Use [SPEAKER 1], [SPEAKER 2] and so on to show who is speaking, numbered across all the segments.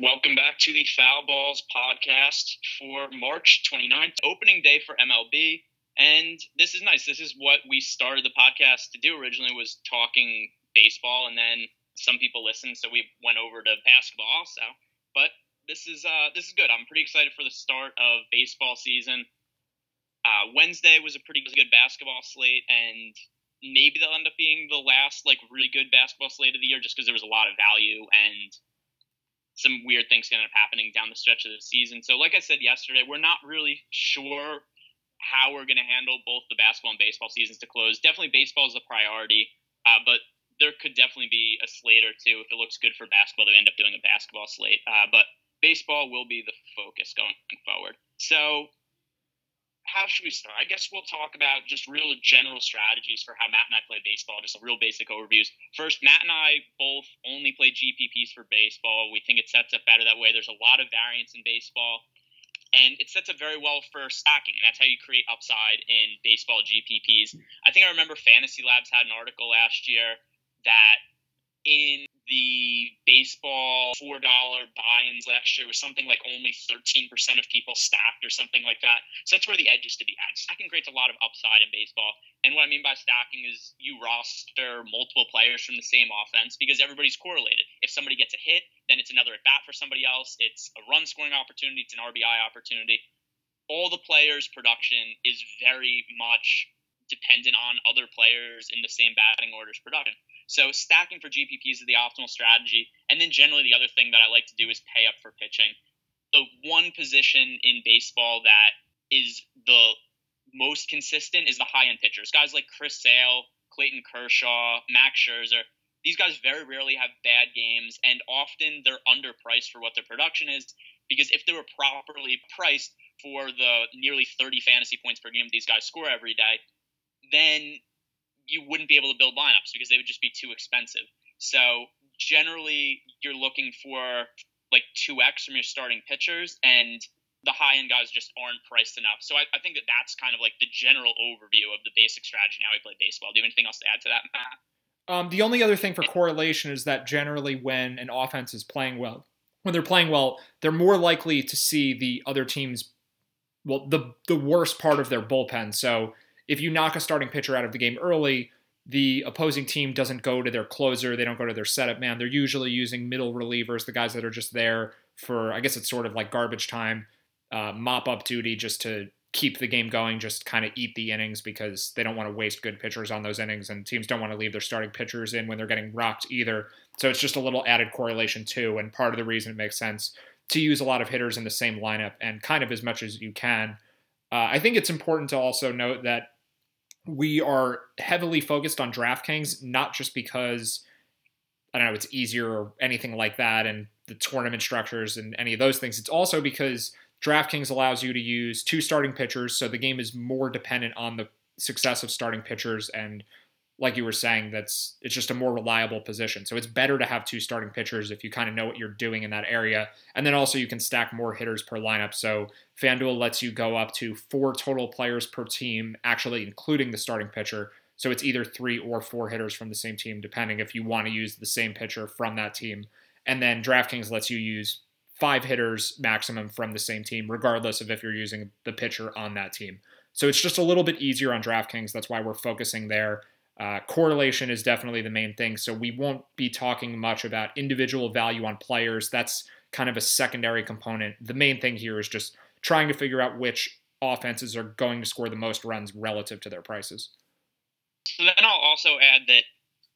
[SPEAKER 1] welcome back to the Foul Balls podcast for March 29th, opening day for MLB. And this is nice. This is what we started the podcast to do originally was talking baseball and then some people listened so we went over to basketball also. But this is uh this is good. I'm pretty excited for the start of baseball season. Uh, Wednesday was a pretty good basketball slate and maybe they'll end up being the last like really good basketball slate of the year just because there was a lot of value and some weird things to end up happening down the stretch of the season. So, like I said yesterday, we're not really sure how we're going to handle both the basketball and baseball seasons to close. Definitely, baseball is a priority, uh, but there could definitely be a slate or two if it looks good for basketball to end up doing a basketball slate. Uh, but baseball will be the focus going forward. So, how should we start? I guess we'll talk about just real general strategies for how Matt and I play baseball, just a real basic overviews. First, Matt and I both only play GPPs for baseball. We think it sets up better that way. There's a lot of variance in baseball, and it sets up very well for stacking, and that's how you create upside in baseball GPPs. I think I remember Fantasy Labs had an article last year that in the baseball four dollar buy-ins last year was something like only 13% of people stacked or something like that. So that's where the edge is to be had. Stacking creates a lot of upside in baseball. And what I mean by stacking is you roster multiple players from the same offense because everybody's correlated. If somebody gets a hit, then it's another at bat for somebody else. It's a run scoring opportunity, it's an RBI opportunity. All the players' production is very much dependent on other players in the same batting order's production. So stacking for GPPs is the optimal strategy. And then generally the other thing that I like to do is pay up for pitching. The one position in baseball that is the most consistent is the high end pitchers. Guys like Chris Sale, Clayton Kershaw, Max Scherzer. These guys very rarely have bad games, and often they're underpriced for what their production is. Because if they were properly priced for the nearly 30 fantasy points per game these guys score every day, then you wouldn't be able to build lineups because they would just be too expensive. So generally, you're looking for like 2x from your starting pitchers, and the high end guys just aren't priced enough. So I, I, think that that's kind of like the general overview of the basic strategy and how we play baseball. Do you have anything else to add to that, Matt?
[SPEAKER 2] Um, the only other thing for correlation is that generally when an offense is playing well, when they're playing well, they're more likely to see the other team's well the the worst part of their bullpen. So if you knock a starting pitcher out of the game early, the opposing team doesn't go to their closer, they don't go to their setup man. They're usually using middle relievers, the guys that are just there for, I guess it's sort of like garbage time, uh, mop up duty just to keep the game going, just kind of eat the innings because they don't want to waste good pitchers on those innings, and teams don't want to leave their starting pitchers in when they're getting rocked either. So it's just a little added correlation too, and part of the reason it makes sense to use a lot of hitters in the same lineup and kind of as much as you can. Uh, I think it's important to also note that we are heavily focused on DraftKings, not just because I don't know it's easier or anything like that, and the tournament structures and any of those things. It's also because DraftKings allows you to use two starting pitchers, so the game is more dependent on the success of starting pitchers and like you were saying, that's it's just a more reliable position. So it's better to have two starting pitchers if you kind of know what you're doing in that area. And then also you can stack more hitters per lineup. So FanDuel lets you go up to four total players per team, actually including the starting pitcher. So it's either three or four hitters from the same team, depending if you want to use the same pitcher from that team. And then DraftKings lets you use five hitters maximum from the same team, regardless of if you're using the pitcher on that team. So it's just a little bit easier on DraftKings. That's why we're focusing there. Uh, correlation is definitely the main thing. So we won't be talking much about individual value on players. That's kind of a secondary component. The main thing here is just trying to figure out which offenses are going to score the most runs relative to their prices.
[SPEAKER 1] So then I'll also add that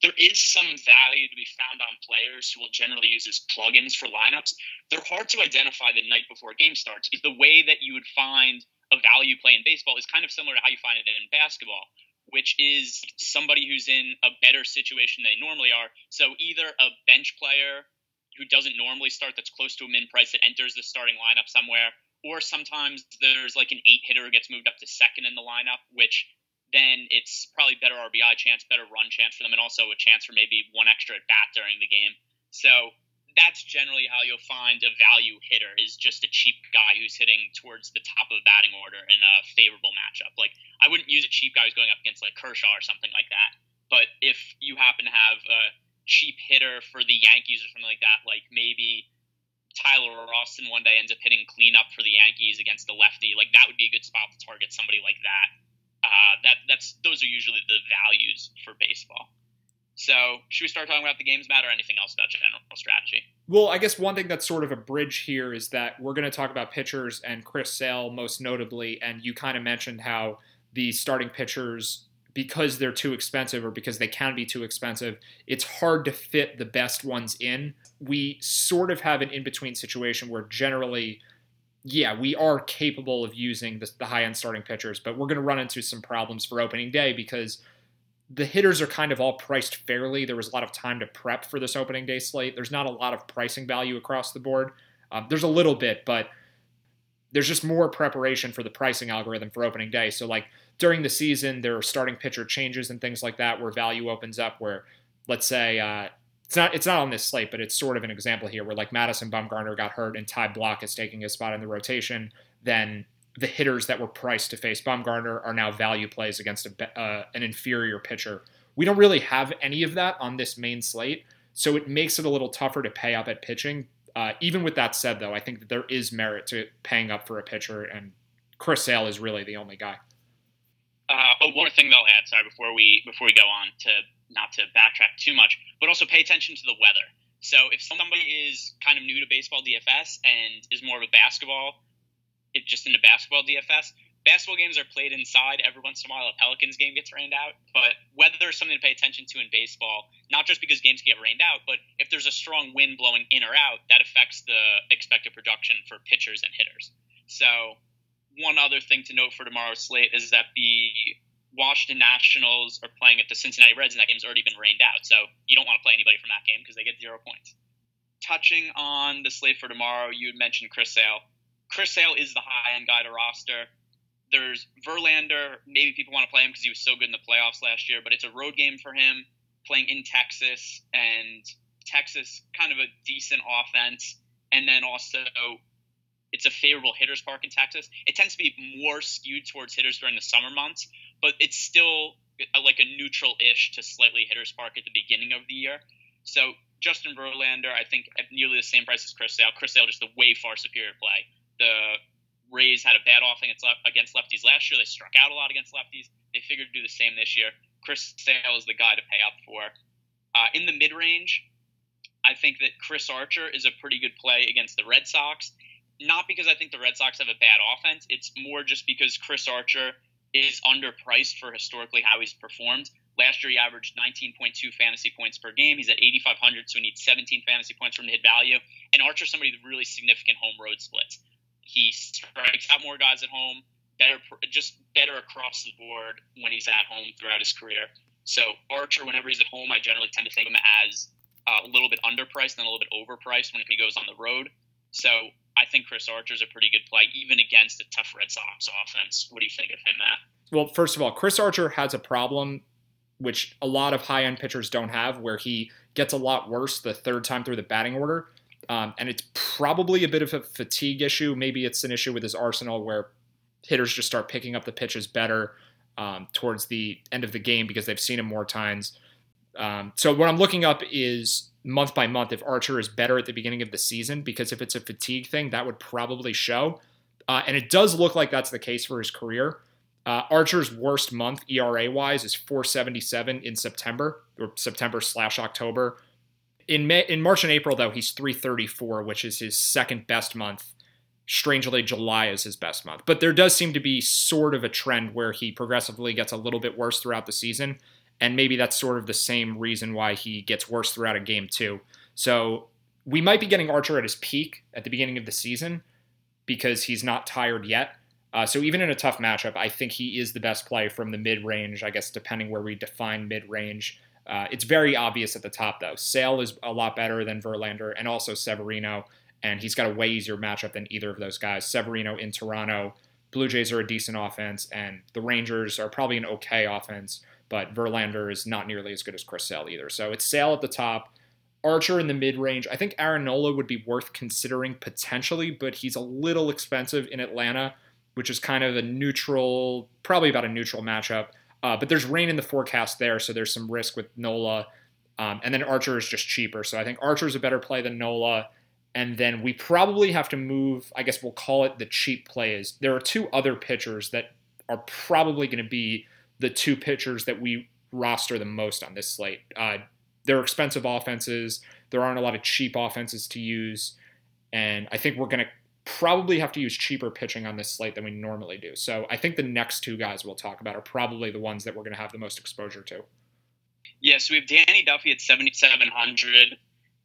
[SPEAKER 1] there is some value to be found on players who will generally use as plugins for lineups. They're hard to identify the night before a game starts. The way that you would find a value play in baseball is kind of similar to how you find it in basketball which is somebody who's in a better situation than they normally are. So either a bench player who doesn't normally start that's close to a min price that enters the starting lineup somewhere, or sometimes there's like an eight hitter who gets moved up to second in the lineup, which then it's probably better RBI chance, better run chance for them, and also a chance for maybe one extra at bat during the game. So that's generally how you'll find a value hitter is just a cheap guy who's hitting towards the top of the batting order in a favorable matchup. Like I wouldn't use a cheap guy who's going up against like Kershaw or something like that. But if you happen to have a cheap hitter for the Yankees or something like that, like maybe Tyler or Austin one day ends up hitting cleanup for the Yankees against the lefty, like that would be a good spot to target somebody like that. Uh, that that's those are usually the values for baseball. So, should we start talking about the games matter or anything else about general strategy?
[SPEAKER 2] Well, I guess one thing that's sort of a bridge here is that we're going to talk about pitchers and Chris Sale most notably, and you kind of mentioned how the starting pitchers because they're too expensive or because they can be too expensive, it's hard to fit the best ones in. We sort of have an in between situation where generally, yeah, we are capable of using the, the high end starting pitchers, but we're going to run into some problems for opening day because the hitters are kind of all priced fairly. There was a lot of time to prep for this opening day slate. There's not a lot of pricing value across the board. Um, there's a little bit, but there's just more preparation for the pricing algorithm for opening day. So, like, during the season, there are starting pitcher changes and things like that where value opens up. Where, let's say, uh, it's not it's not on this slate, but it's sort of an example here where like Madison Bumgarner got hurt and Ty Blach is taking his spot in the rotation. Then the hitters that were priced to face Bumgarner are now value plays against a, uh, an inferior pitcher. We don't really have any of that on this main slate, so it makes it a little tougher to pay up at pitching. Uh, even with that said, though, I think that there is merit to paying up for a pitcher, and Chris Sale is really the only guy.
[SPEAKER 1] Uh, oh, one thing they'll add, sorry, before we before we go on to not to backtrack too much, but also pay attention to the weather. So if somebody is kind of new to baseball DFS and is more of a basketball, it just into basketball DFS, basketball games are played inside. Every once in a while, a Pelicans game gets rained out. But weather is something to pay attention to in baseball, not just because games get rained out, but if there's a strong wind blowing in or out, that affects the expected production for pitchers and hitters. So one other thing to note for tomorrow's slate is that the Washington Nationals are playing at the Cincinnati Reds, and that game's already been rained out. So you don't want to play anybody from that game because they get zero points. Touching on the slate for tomorrow, you had mentioned Chris Sale. Chris Sale is the high end guy to roster. There's Verlander. Maybe people want to play him because he was so good in the playoffs last year, but it's a road game for him playing in Texas, and Texas kind of a decent offense. And then also it's a favorable hitters park in Texas. It tends to be more skewed towards hitters during the summer months, but it's still a, like a neutral-ish to slightly hitters park at the beginning of the year. So Justin Verlander, I think at nearly the same price as Chris Sale. Chris Sale just a way far superior play. The Rays had a bad offense against lefties last year. They struck out a lot against lefties. They figured to do the same this year. Chris Sale is the guy to pay up for. Uh, in the mid range, I think that Chris Archer is a pretty good play against the Red Sox not because I think the Red Sox have a bad offense. It's more just because Chris Archer is underpriced for historically how he's performed. Last year, he averaged 19.2 fantasy points per game. He's at 8,500, so he needs 17 fantasy points from the hit value. And Archer's somebody with really significant home road splits. He strikes out more guys at home, better, just better across the board when he's at home throughout his career. So Archer, whenever he's at home, I generally tend to think of him as uh, a little bit underpriced and a little bit overpriced when he goes on the road. So I think Chris Archer's a pretty good play, even against a tough Red Sox offense. What do you think of him, Matt?
[SPEAKER 2] Well, first of all, Chris Archer has a problem which a lot of high end pitchers don't have, where he gets a lot worse the third time through the batting order. Um, and it's probably a bit of a fatigue issue. Maybe it's an issue with his arsenal where hitters just start picking up the pitches better um, towards the end of the game because they've seen him more times. Um, so what I'm looking up is month by month if Archer is better at the beginning of the season, because if it's a fatigue thing, that would probably show. Uh, and it does look like that's the case for his career. Uh, Archer's worst month ERA wise is 477 in September or September slash October. In May, in March and April though, he's 334, which is his second best month. Strangely, July is his best month. But there does seem to be sort of a trend where he progressively gets a little bit worse throughout the season and maybe that's sort of the same reason why he gets worse throughout a game too. So we might be getting Archer at his peak at the beginning of the season because he's not tired yet. Uh, so even in a tough matchup, I think he is the best play from the mid range. I guess depending where we define mid range. Uh, it's very obvious at the top though. Sale is a lot better than Verlander and also Severino, and he's got a way easier matchup than either of those guys. Severino in Toronto, Blue Jays are a decent offense, and the Rangers are probably an okay offense but Verlander is not nearly as good as Chris Sale either. So it's Sale at the top, Archer in the mid range. I think Aaron Nola would be worth considering potentially, but he's a little expensive in Atlanta, which is kind of a neutral, probably about a neutral matchup. Uh, but there's rain in the forecast there, so there's some risk with Nola. Um, and then Archer is just cheaper. So I think Archer is a better play than Nola. And then we probably have to move, I guess we'll call it the cheap plays. There are two other pitchers that are probably going to be the two pitchers that we roster the most on this slate. Uh, they're expensive offenses. There aren't a lot of cheap offenses to use. And I think we're going to probably have to use cheaper pitching on this slate than we normally do. So I think the next two guys we'll talk about are probably the ones that we're going to have the most exposure to.
[SPEAKER 1] Yeah, so we have Danny Duffy at 7,700.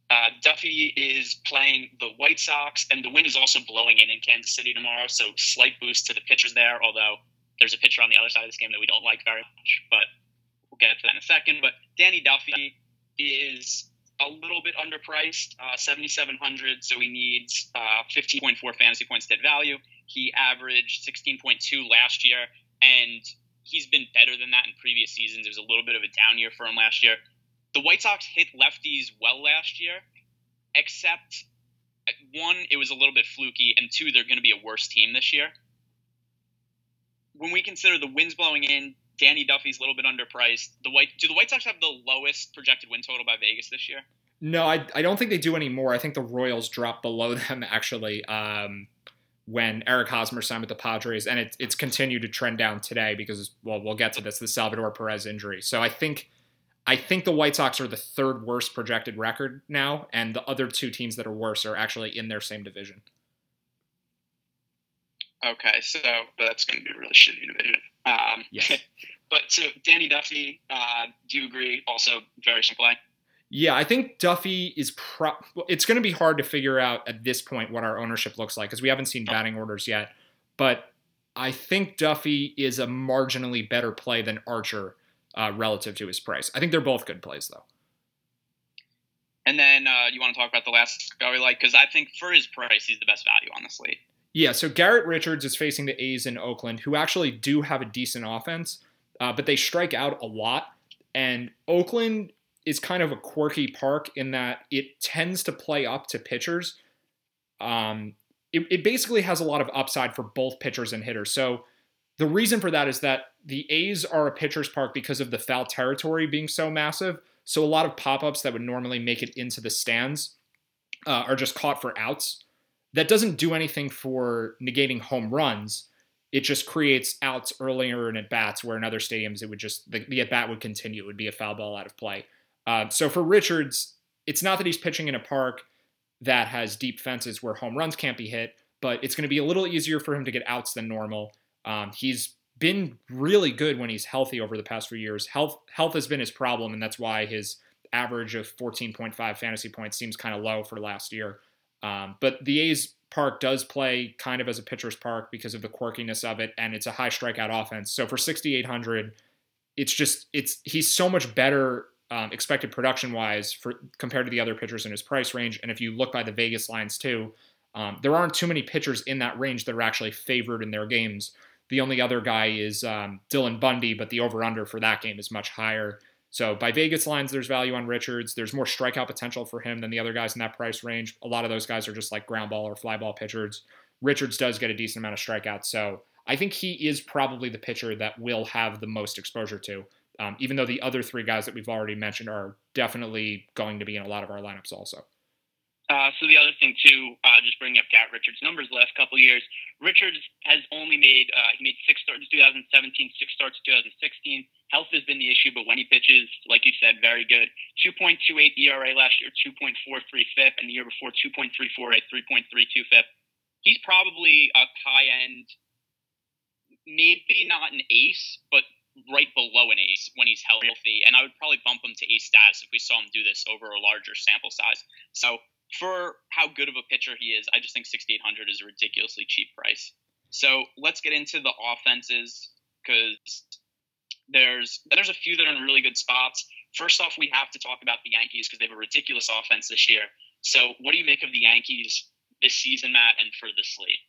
[SPEAKER 1] Uh, Duffy is playing the White Sox, and the wind is also blowing in in Kansas City tomorrow, so slight boost to the pitchers there, although there's a pitcher on the other side of this game that we don't like very much, but we'll get to that in a second. But Danny Duffy is a little bit underpriced, uh, 7,700. So he needs uh, 15.4 fantasy points to value. He averaged 16.2 last year, and he's been better than that in previous seasons. It was a little bit of a down year for him last year. The White Sox hit lefties well last year, except one, it was a little bit fluky, and two, they're going to be a worse team this year. When we consider the winds blowing in, Danny Duffy's a little bit underpriced. The White do the White Sox have the lowest projected win total by Vegas this year?
[SPEAKER 2] No, I, I don't think they do anymore. I think the Royals dropped below them actually um, when Eric Hosmer signed with the Padres, and it, it's continued to trend down today because well we'll get to this the Salvador Perez injury. So I think I think the White Sox are the third worst projected record now, and the other two teams that are worse are actually in their same division.
[SPEAKER 1] Okay, so that's going to be a really shitty division. Um,
[SPEAKER 2] yes.
[SPEAKER 1] but so Danny Duffy, uh, do you agree? Also, very simple play.
[SPEAKER 2] Yeah, I think Duffy is. Pro- it's going to be hard to figure out at this point what our ownership looks like because we haven't seen batting orders yet. But I think Duffy is a marginally better play than Archer uh, relative to his price. I think they're both good plays though.
[SPEAKER 1] And then uh, you want to talk about the last guy we like because I think for his price, he's the best value on the slate.
[SPEAKER 2] Yeah, so Garrett Richards is facing the A's in Oakland, who actually do have a decent offense, uh, but they strike out a lot. And Oakland is kind of a quirky park in that it tends to play up to pitchers. Um, it, it basically has a lot of upside for both pitchers and hitters. So the reason for that is that the A's are a pitcher's park because of the foul territory being so massive. So a lot of pop ups that would normally make it into the stands uh, are just caught for outs that doesn't do anything for negating home runs. It just creates outs earlier in at bats, where in other stadiums it would just the, the at bat would continue. It would be a foul ball out of play. Uh, so for Richards, it's not that he's pitching in a park that has deep fences where home runs can't be hit, but it's going to be a little easier for him to get outs than normal. Um, he's been really good when he's healthy over the past few years. Health health has been his problem, and that's why his average of 14.5 fantasy points seems kind of low for last year. Um, but the A's park does play kind of as a pitcher's park because of the quirkiness of it, and it's a high strikeout offense. So for 6,800, it's just it's he's so much better um, expected production wise for compared to the other pitchers in his price range. And if you look by the Vegas lines too, um, there aren't too many pitchers in that range that are actually favored in their games. The only other guy is um, Dylan Bundy, but the over under for that game is much higher. So by Vegas lines, there's value on Richards. There's more strikeout potential for him than the other guys in that price range. A lot of those guys are just like ground ball or fly ball pitchers. Richards does get a decent amount of strikeouts. So I think he is probably the pitcher that will have the most exposure to, um, even though the other three guys that we've already mentioned are definitely going to be in a lot of our lineups also.
[SPEAKER 1] Uh, so the other thing too, uh, just bringing up Garrett Richards' numbers the last couple years. Richards has only made uh, he made six starts in 2017, six starts in 2016. Health has been the issue, but when he pitches, like you said, very good. 2.28 ERA last year, 2.43 FIP, and the year before 2.34 at 3.32 FIP. He's probably a high end, maybe not an ace, but right below an ace when he's healthy. And I would probably bump him to ace status if we saw him do this over a larger sample size. So for how good of a pitcher he is, I just think 6,800 is a ridiculously cheap price. So let's get into the offenses because there's there's a few that are in really good spots. First off, we have to talk about the Yankees because they have a ridiculous offense this year. So, what do you make of the Yankees this season, Matt, and for the slate?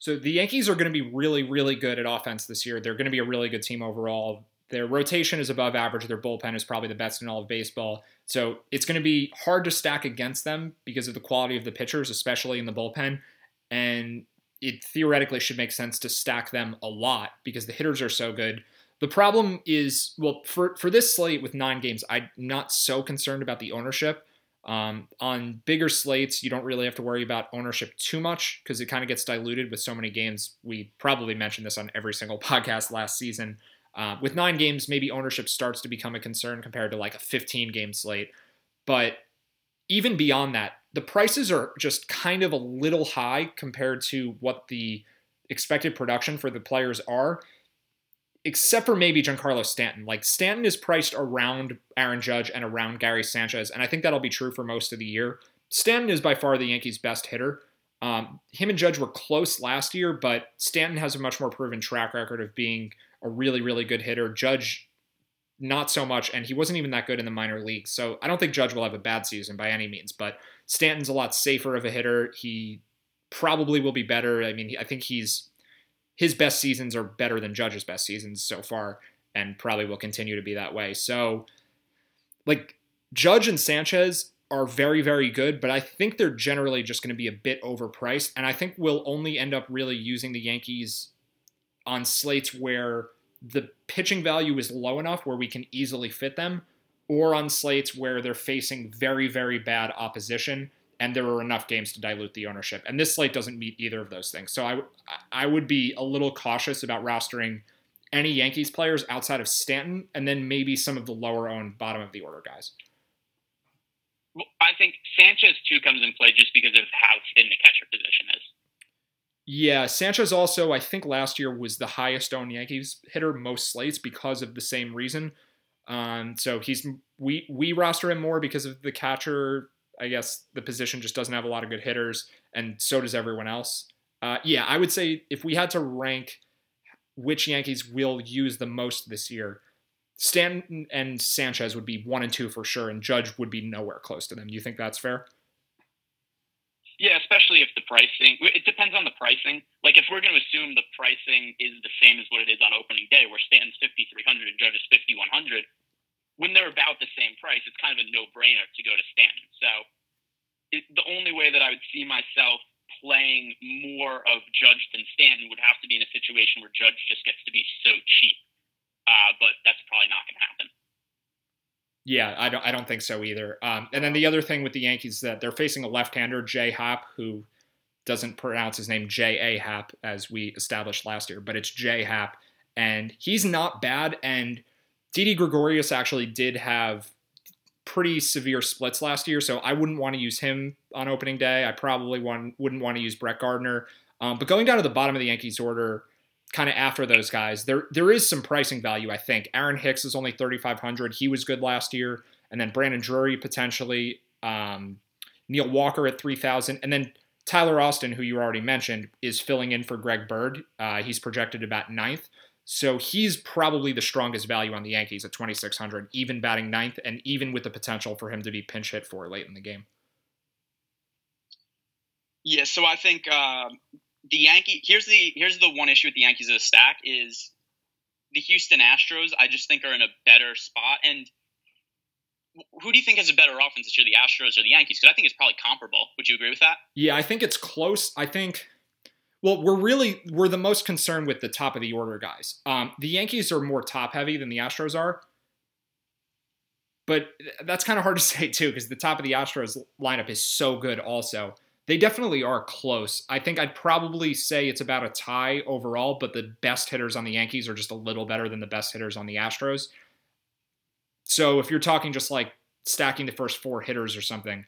[SPEAKER 2] So the Yankees are going to be really, really good at offense this year. They're going to be a really good team overall. Their rotation is above average. Their bullpen is probably the best in all of baseball. So it's going to be hard to stack against them because of the quality of the pitchers, especially in the bullpen. And it theoretically should make sense to stack them a lot because the hitters are so good. The problem is, well, for, for this slate with nine games, I'm not so concerned about the ownership. Um, on bigger slates, you don't really have to worry about ownership too much because it kind of gets diluted with so many games. We probably mentioned this on every single podcast last season. Uh, with nine games, maybe ownership starts to become a concern compared to like a 15 game slate. But even beyond that, the prices are just kind of a little high compared to what the expected production for the players are, except for maybe Giancarlo Stanton. Like Stanton is priced around Aaron Judge and around Gary Sanchez, and I think that'll be true for most of the year. Stanton is by far the Yankees' best hitter. Um, him and Judge were close last year, but Stanton has a much more proven track record of being a really, really good hitter. Judge, not so much, and he wasn't even that good in the minor leagues. So I don't think Judge will have a bad season by any means, but Stanton's a lot safer of a hitter. He probably will be better. I mean, I think he's his best seasons are better than Judge's best seasons so far, and probably will continue to be that way. So, like Judge and Sanchez are very, very good, but I think they're generally just going to be a bit overpriced, and I think we'll only end up really using the Yankees on slates where the pitching value is low enough where we can easily fit them, or on slates where they're facing very, very bad opposition and there are enough games to dilute the ownership. And this slate doesn't meet either of those things. So I I would be a little cautious about rostering any Yankees players outside of Stanton, and then maybe some of the lower owned bottom of the order guys.
[SPEAKER 1] Well, I think Sanchez too comes in play just because of how thin the catcher position is.
[SPEAKER 2] Yeah, Sanchez also, I think last year was the highest owned Yankees hitter most slates because of the same reason. Um, so he's we we roster him more because of the catcher I guess the position just doesn't have a lot of good hitters, and so does everyone else. Uh, yeah, I would say if we had to rank which Yankees will use the most this year, Stanton and Sanchez would be one and two for sure, and Judge would be nowhere close to them. You think that's fair?
[SPEAKER 1] Yeah, especially if the pricing. It depends on the pricing. Like if we're going to assume the pricing is the same as what it is on opening day, where Stanton's fifty three hundred and Judge is fifty one hundred, when they're about the same price, it's kind of a no-brainer to go to Stanton. So it, the only way that I would see myself playing more of Judge than Stanton would have to be in a situation where Judge just gets to be so cheap. Uh, but that's probably not going to happen.
[SPEAKER 2] Yeah, I don't. I don't think so either. Um, and then the other thing with the Yankees is that they're facing a left-hander, Jay Happ, who doesn't pronounce his name J A Happ as we established last year, but it's J Happ, and he's not bad. And Didi Gregorius actually did have pretty severe splits last year, so I wouldn't want to use him on opening day. I probably want, wouldn't want to use Brett Gardner. Um, but going down to the bottom of the Yankees order, kind of after those guys, there there is some pricing value. I think Aaron Hicks is only 3,500. He was good last year, and then Brandon Drury potentially, um, Neil Walker at 3,000, and then Tyler Austin, who you already mentioned, is filling in for Greg Bird. Uh, he's projected about ninth. So he's probably the strongest value on the Yankees at 2,600, even batting ninth, and even with the potential for him to be pinch hit for late in the game.
[SPEAKER 1] Yeah, so I think uh, the Yankee here's the here's the one issue with the Yankees of the stack is the Houston Astros. I just think are in a better spot. And who do you think has a better offense this year, the Astros or the Yankees? Because I think it's probably comparable. Would you agree with that?
[SPEAKER 2] Yeah, I think it's close. I think well, we're really we're the most concerned with the top of the order guys. Um, the Yankees are more top heavy than the Astros are, but that's kind of hard to say too because the top of the Astros lineup is so good. Also, they definitely are close. I think I'd probably say it's about a tie overall, but the best hitters on the Yankees are just a little better than the best hitters on the Astros. So if you're talking just like stacking the first four hitters or something,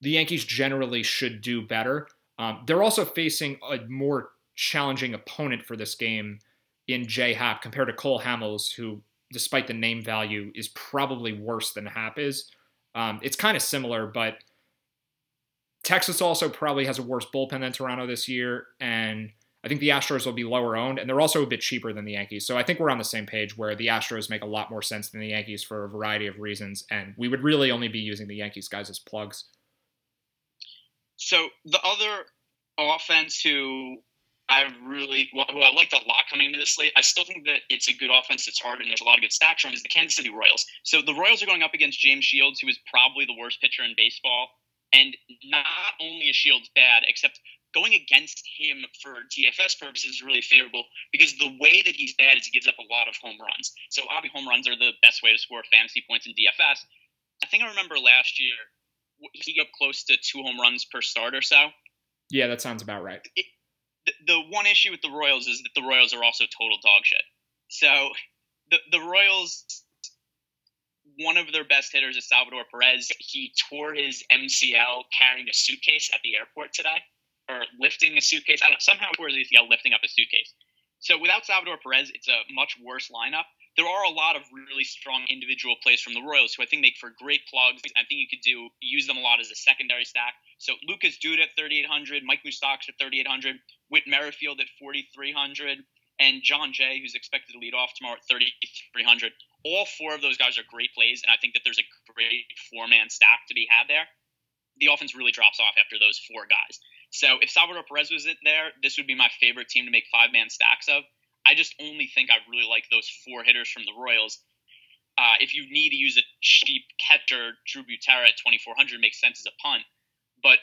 [SPEAKER 2] the Yankees generally should do better. Um, they're also facing a more challenging opponent for this game in J Happ compared to Cole Hamels, who, despite the name value, is probably worse than Happ is. Um, it's kind of similar, but Texas also probably has a worse bullpen than Toronto this year, and I think the Astros will be lower owned, and they're also a bit cheaper than the Yankees. So I think we're on the same page where the Astros make a lot more sense than the Yankees for a variety of reasons, and we would really only be using the Yankees guys as plugs.
[SPEAKER 1] So the other offense who I really well, who I liked a lot coming into this slate. I still think that it's a good offense. It's hard and there's a lot of good stats from is the Kansas City Royals. So the Royals are going up against James Shields, who is probably the worst pitcher in baseball. And not only is Shields bad, except going against him for DFS purposes is really favorable because the way that he's bad is he gives up a lot of home runs. So obviously home runs are the best way to score fantasy points in DFS. I think I remember last year he up close to two home runs per start or so.
[SPEAKER 2] Yeah, that sounds about right.
[SPEAKER 1] It, the, the one issue with the Royals is that the Royals are also total dog shit. So the the Royals, one of their best hitters is Salvador Perez. He tore his MCL carrying a suitcase at the airport today, or lifting a suitcase. I don't somehow tore his ACL lifting up a suitcase. So without Salvador Perez, it's a much worse lineup. There are a lot of really strong individual plays from the Royals, who I think make for great plugs. I think you could do use them a lot as a secondary stack. So Lucas Duda at 3,800, Mike Moustakas at 3,800, Whit Merrifield at 4,300, and Jon Jay, who's expected to lead off tomorrow at 3,300. All four of those guys are great plays, and I think that there's a great four man stack to be had there. The offense really drops off after those four guys. So if Salvador Perez was there, this would be my favorite team to make five man stacks of. I just only think I really like those four hitters from the Royals. Uh, if you need to use a cheap catcher, Drew Butera at 2,400 makes sense as a punt. But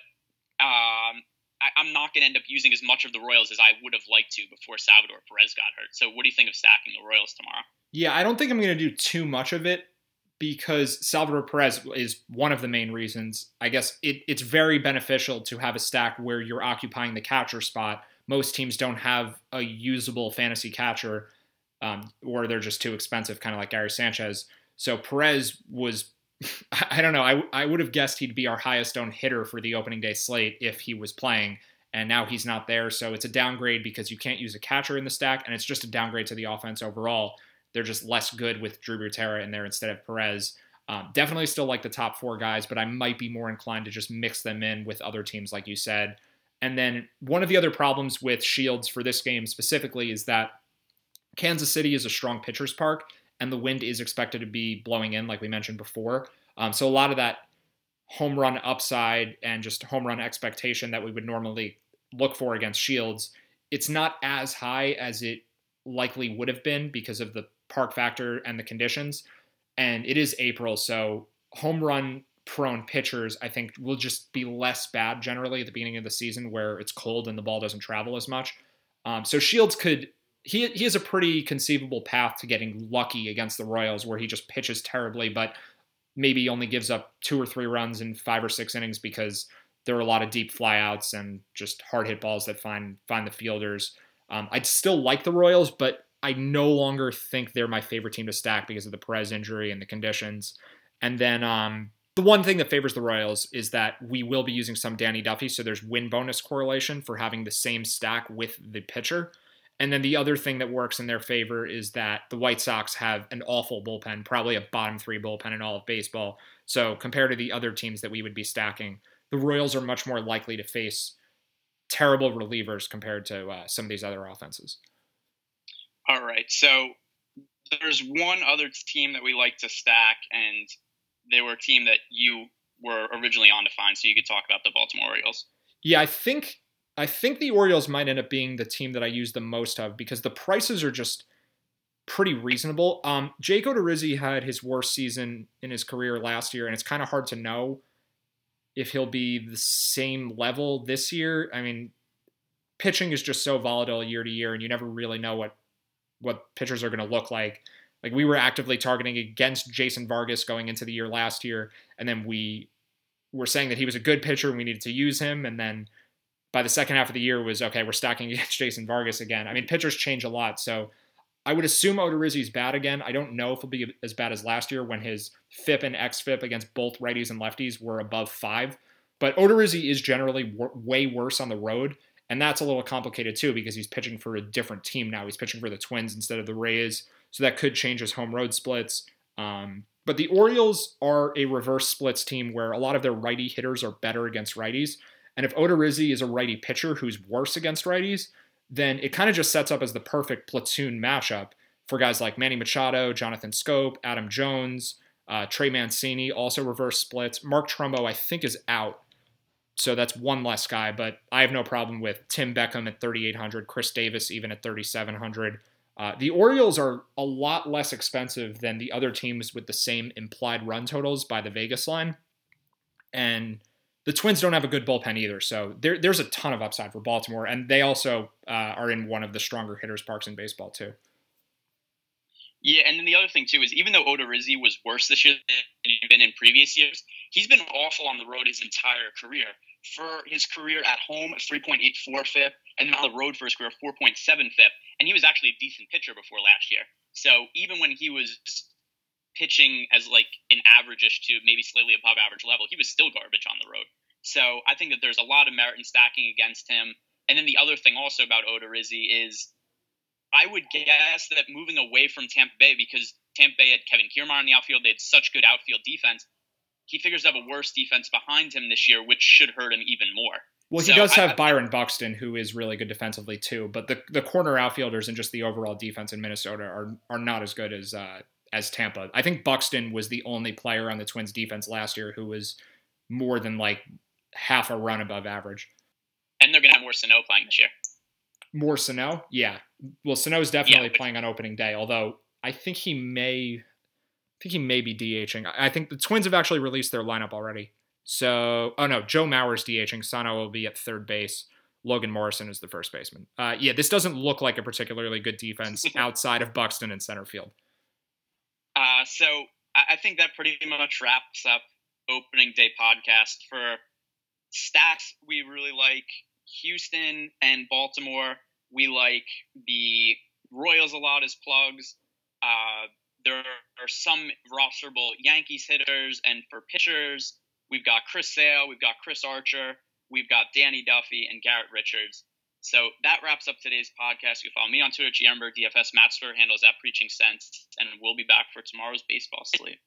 [SPEAKER 1] um, I, am not going to end up using as much of the Royals as I would have liked to before Salvador Perez got hurt. So, what do you think of stacking the Royals tomorrow?
[SPEAKER 2] Yeah, I don't think I'm going to do too much of it because Salvador Perez is one of the main reasons. I guess it, it's very beneficial to have a stack where you're occupying the catcher spot. Most teams don't have a usable fantasy catcher, um, or they're just too expensive, kind of like Gary Sanchez. So Perez was I don't know. I, I would have guessed he'd be our highest owned hitter for the opening day slate if he was playing, and now he's not there. So it's a downgrade because you can't use a catcher in the stack, and it's just a downgrade to the offense overall. They're just less good with Drew Butera in there instead of Perez. Um, definitely still like the top four guys, but I might be more inclined to just mix them in with other teams, like you said. And then one of the other problems with Shields for this game specifically is that Kansas City is a strong pitcher's park and the wind is expected to be blowing in, like we mentioned before. Um, so a lot of that home run upside and just home run expectation that we would normally look for against Shields, it's not as high as it likely would have been because of the park factor and the conditions. And it is April, so home run prone pitchers, I think, will just be less bad generally at the beginning of the season where it's cold and the ball doesn't travel as much. Um, so Shields could he he has a pretty conceivable path to getting lucky against the Royals, where he just pitches terribly, but maybe only gives up two or three runs in five or six innings because there are a lot of deep flyouts and just hard hit balls that find find the fielders. Um, I'd still like the Royals, but I no longer think they're my favorite team to stack because of the Perez injury and the conditions. And then um, the one thing that favors the Royals is that we will be using some Danny Duffy, so there's win bonus correlation for having the same stack with the pitcher. And then the other thing that works in their favor is that the White Sox have an awful bullpen, probably a bottom three bullpen in all of baseball. So compared to the other teams that we would be stacking, the Royals are much more likely to face terrible relievers compared to uh, some of these other offenses.
[SPEAKER 1] All right. So there's one other team that we like to stack, and they were a team that you were originally on to find, so you could talk about the Baltimore Orioles.
[SPEAKER 2] Yeah, I think I think the Orioles might end up being the team that I use the most of because the prices are just pretty reasonable. Um, Jake Odorizzi had his worst season in his career last year, and it's kind of hard to know if he'll be the same level this year. I mean, pitching is just so volatile year to year, and you never really know what what pitchers are going to look like. Like we were actively targeting against Jason Vargas going into the year last year, and then we were saying that he was a good pitcher and we needed to use him, and then by the second half of the year was okay, we're stacking against Jason Vargas again. I mean, pitchers change a lot, so I would assume Odorizzi's bad again. I don't know if he'll be as bad as last year when his FIP and XFIP against both righties and lefties were above five. But Odorizzi is generally w- way worse on the road, and that's a little complicated too because he's pitching for a different team now. He's pitching for the Twins instead of the Rays, so that could change his home road splits. Um, but the Orioles are a reverse splits team where a lot of their righty hitters are better against righties. And if Odorizzi is a righty pitcher who's worse against righties, then it kind of just sets up as the perfect platoon mashup for guys like Manny Machado, Jonathan Schoop, Adam Jones, uh, Trey Mancini, also reverse splits. Mark Trumbo, I think, is out. So that's one less guy, but I have no problem with Tim Beckham at 3,800, Chris Davis even at 3,700. Uh, the Orioles are a lot less expensive than the other teams with the same implied run totals by the Vegas line. And the Twins don't have a good bullpen either, so there, there's a ton of upside for Baltimore, and they also uh, are in one of the stronger hitters parks in baseball too.
[SPEAKER 1] Yeah, and then the other thing too is even though Odorizzi was worse this year than he'd been in previous years, he's been awful on the road his entire career. For his career at home, 3.84 FIP, and then on the road for his career, 4.7 FIP. And he was actually a decent pitcher before last year. So even when he was pitching as like an averageish to maybe slightly above average level, he was still garbage on the road. So I think that there's a lot of merit in stacking against him. And then the other thing also about Odorizzi is I would guess that moving away from Tampa Bay because Tampa Bay had Kevin Kiermaier in the outfield, they had such good outfield defense. He figures to have a worse defense behind him this year, which should hurt him even more.
[SPEAKER 2] Well, he so does have I, Byron Buxton, who is really good defensively too. But the the corner outfielders and just the overall defense in Minnesota are are not as good as uh, as Tampa. I think Buxton was the only player on the Twins defense last year who was more than like half a run above average.
[SPEAKER 1] And they're gonna have more Sano playing this year
[SPEAKER 2] more Sano. Yeah. Well, Sano's definitely yeah. playing on opening day, although I think he may I think he may be DHing. I think the Twins have actually released their lineup already. So, oh no, Joe Mauer's DHing. Sano will be at third base. Logan Morrison is the first baseman. Uh, yeah, this doesn't look like a particularly good defense outside of Buxton and center field.
[SPEAKER 1] Uh, so I think that pretty much wraps up opening day podcast for stats we really like Houston and Baltimore, we like the Royals a lot as plugs. Uh, there are some rosterable Yankees hitters, and for pitchers, we've got Chris Sale, we've got Chris Archer, we've got Danny Duffy, and Garrett Richards. So that wraps up today's podcast. You follow me on Twitter, Gianberg DFS. Matt Spur handles at Preaching Sense, and we'll be back for tomorrow's baseball slate.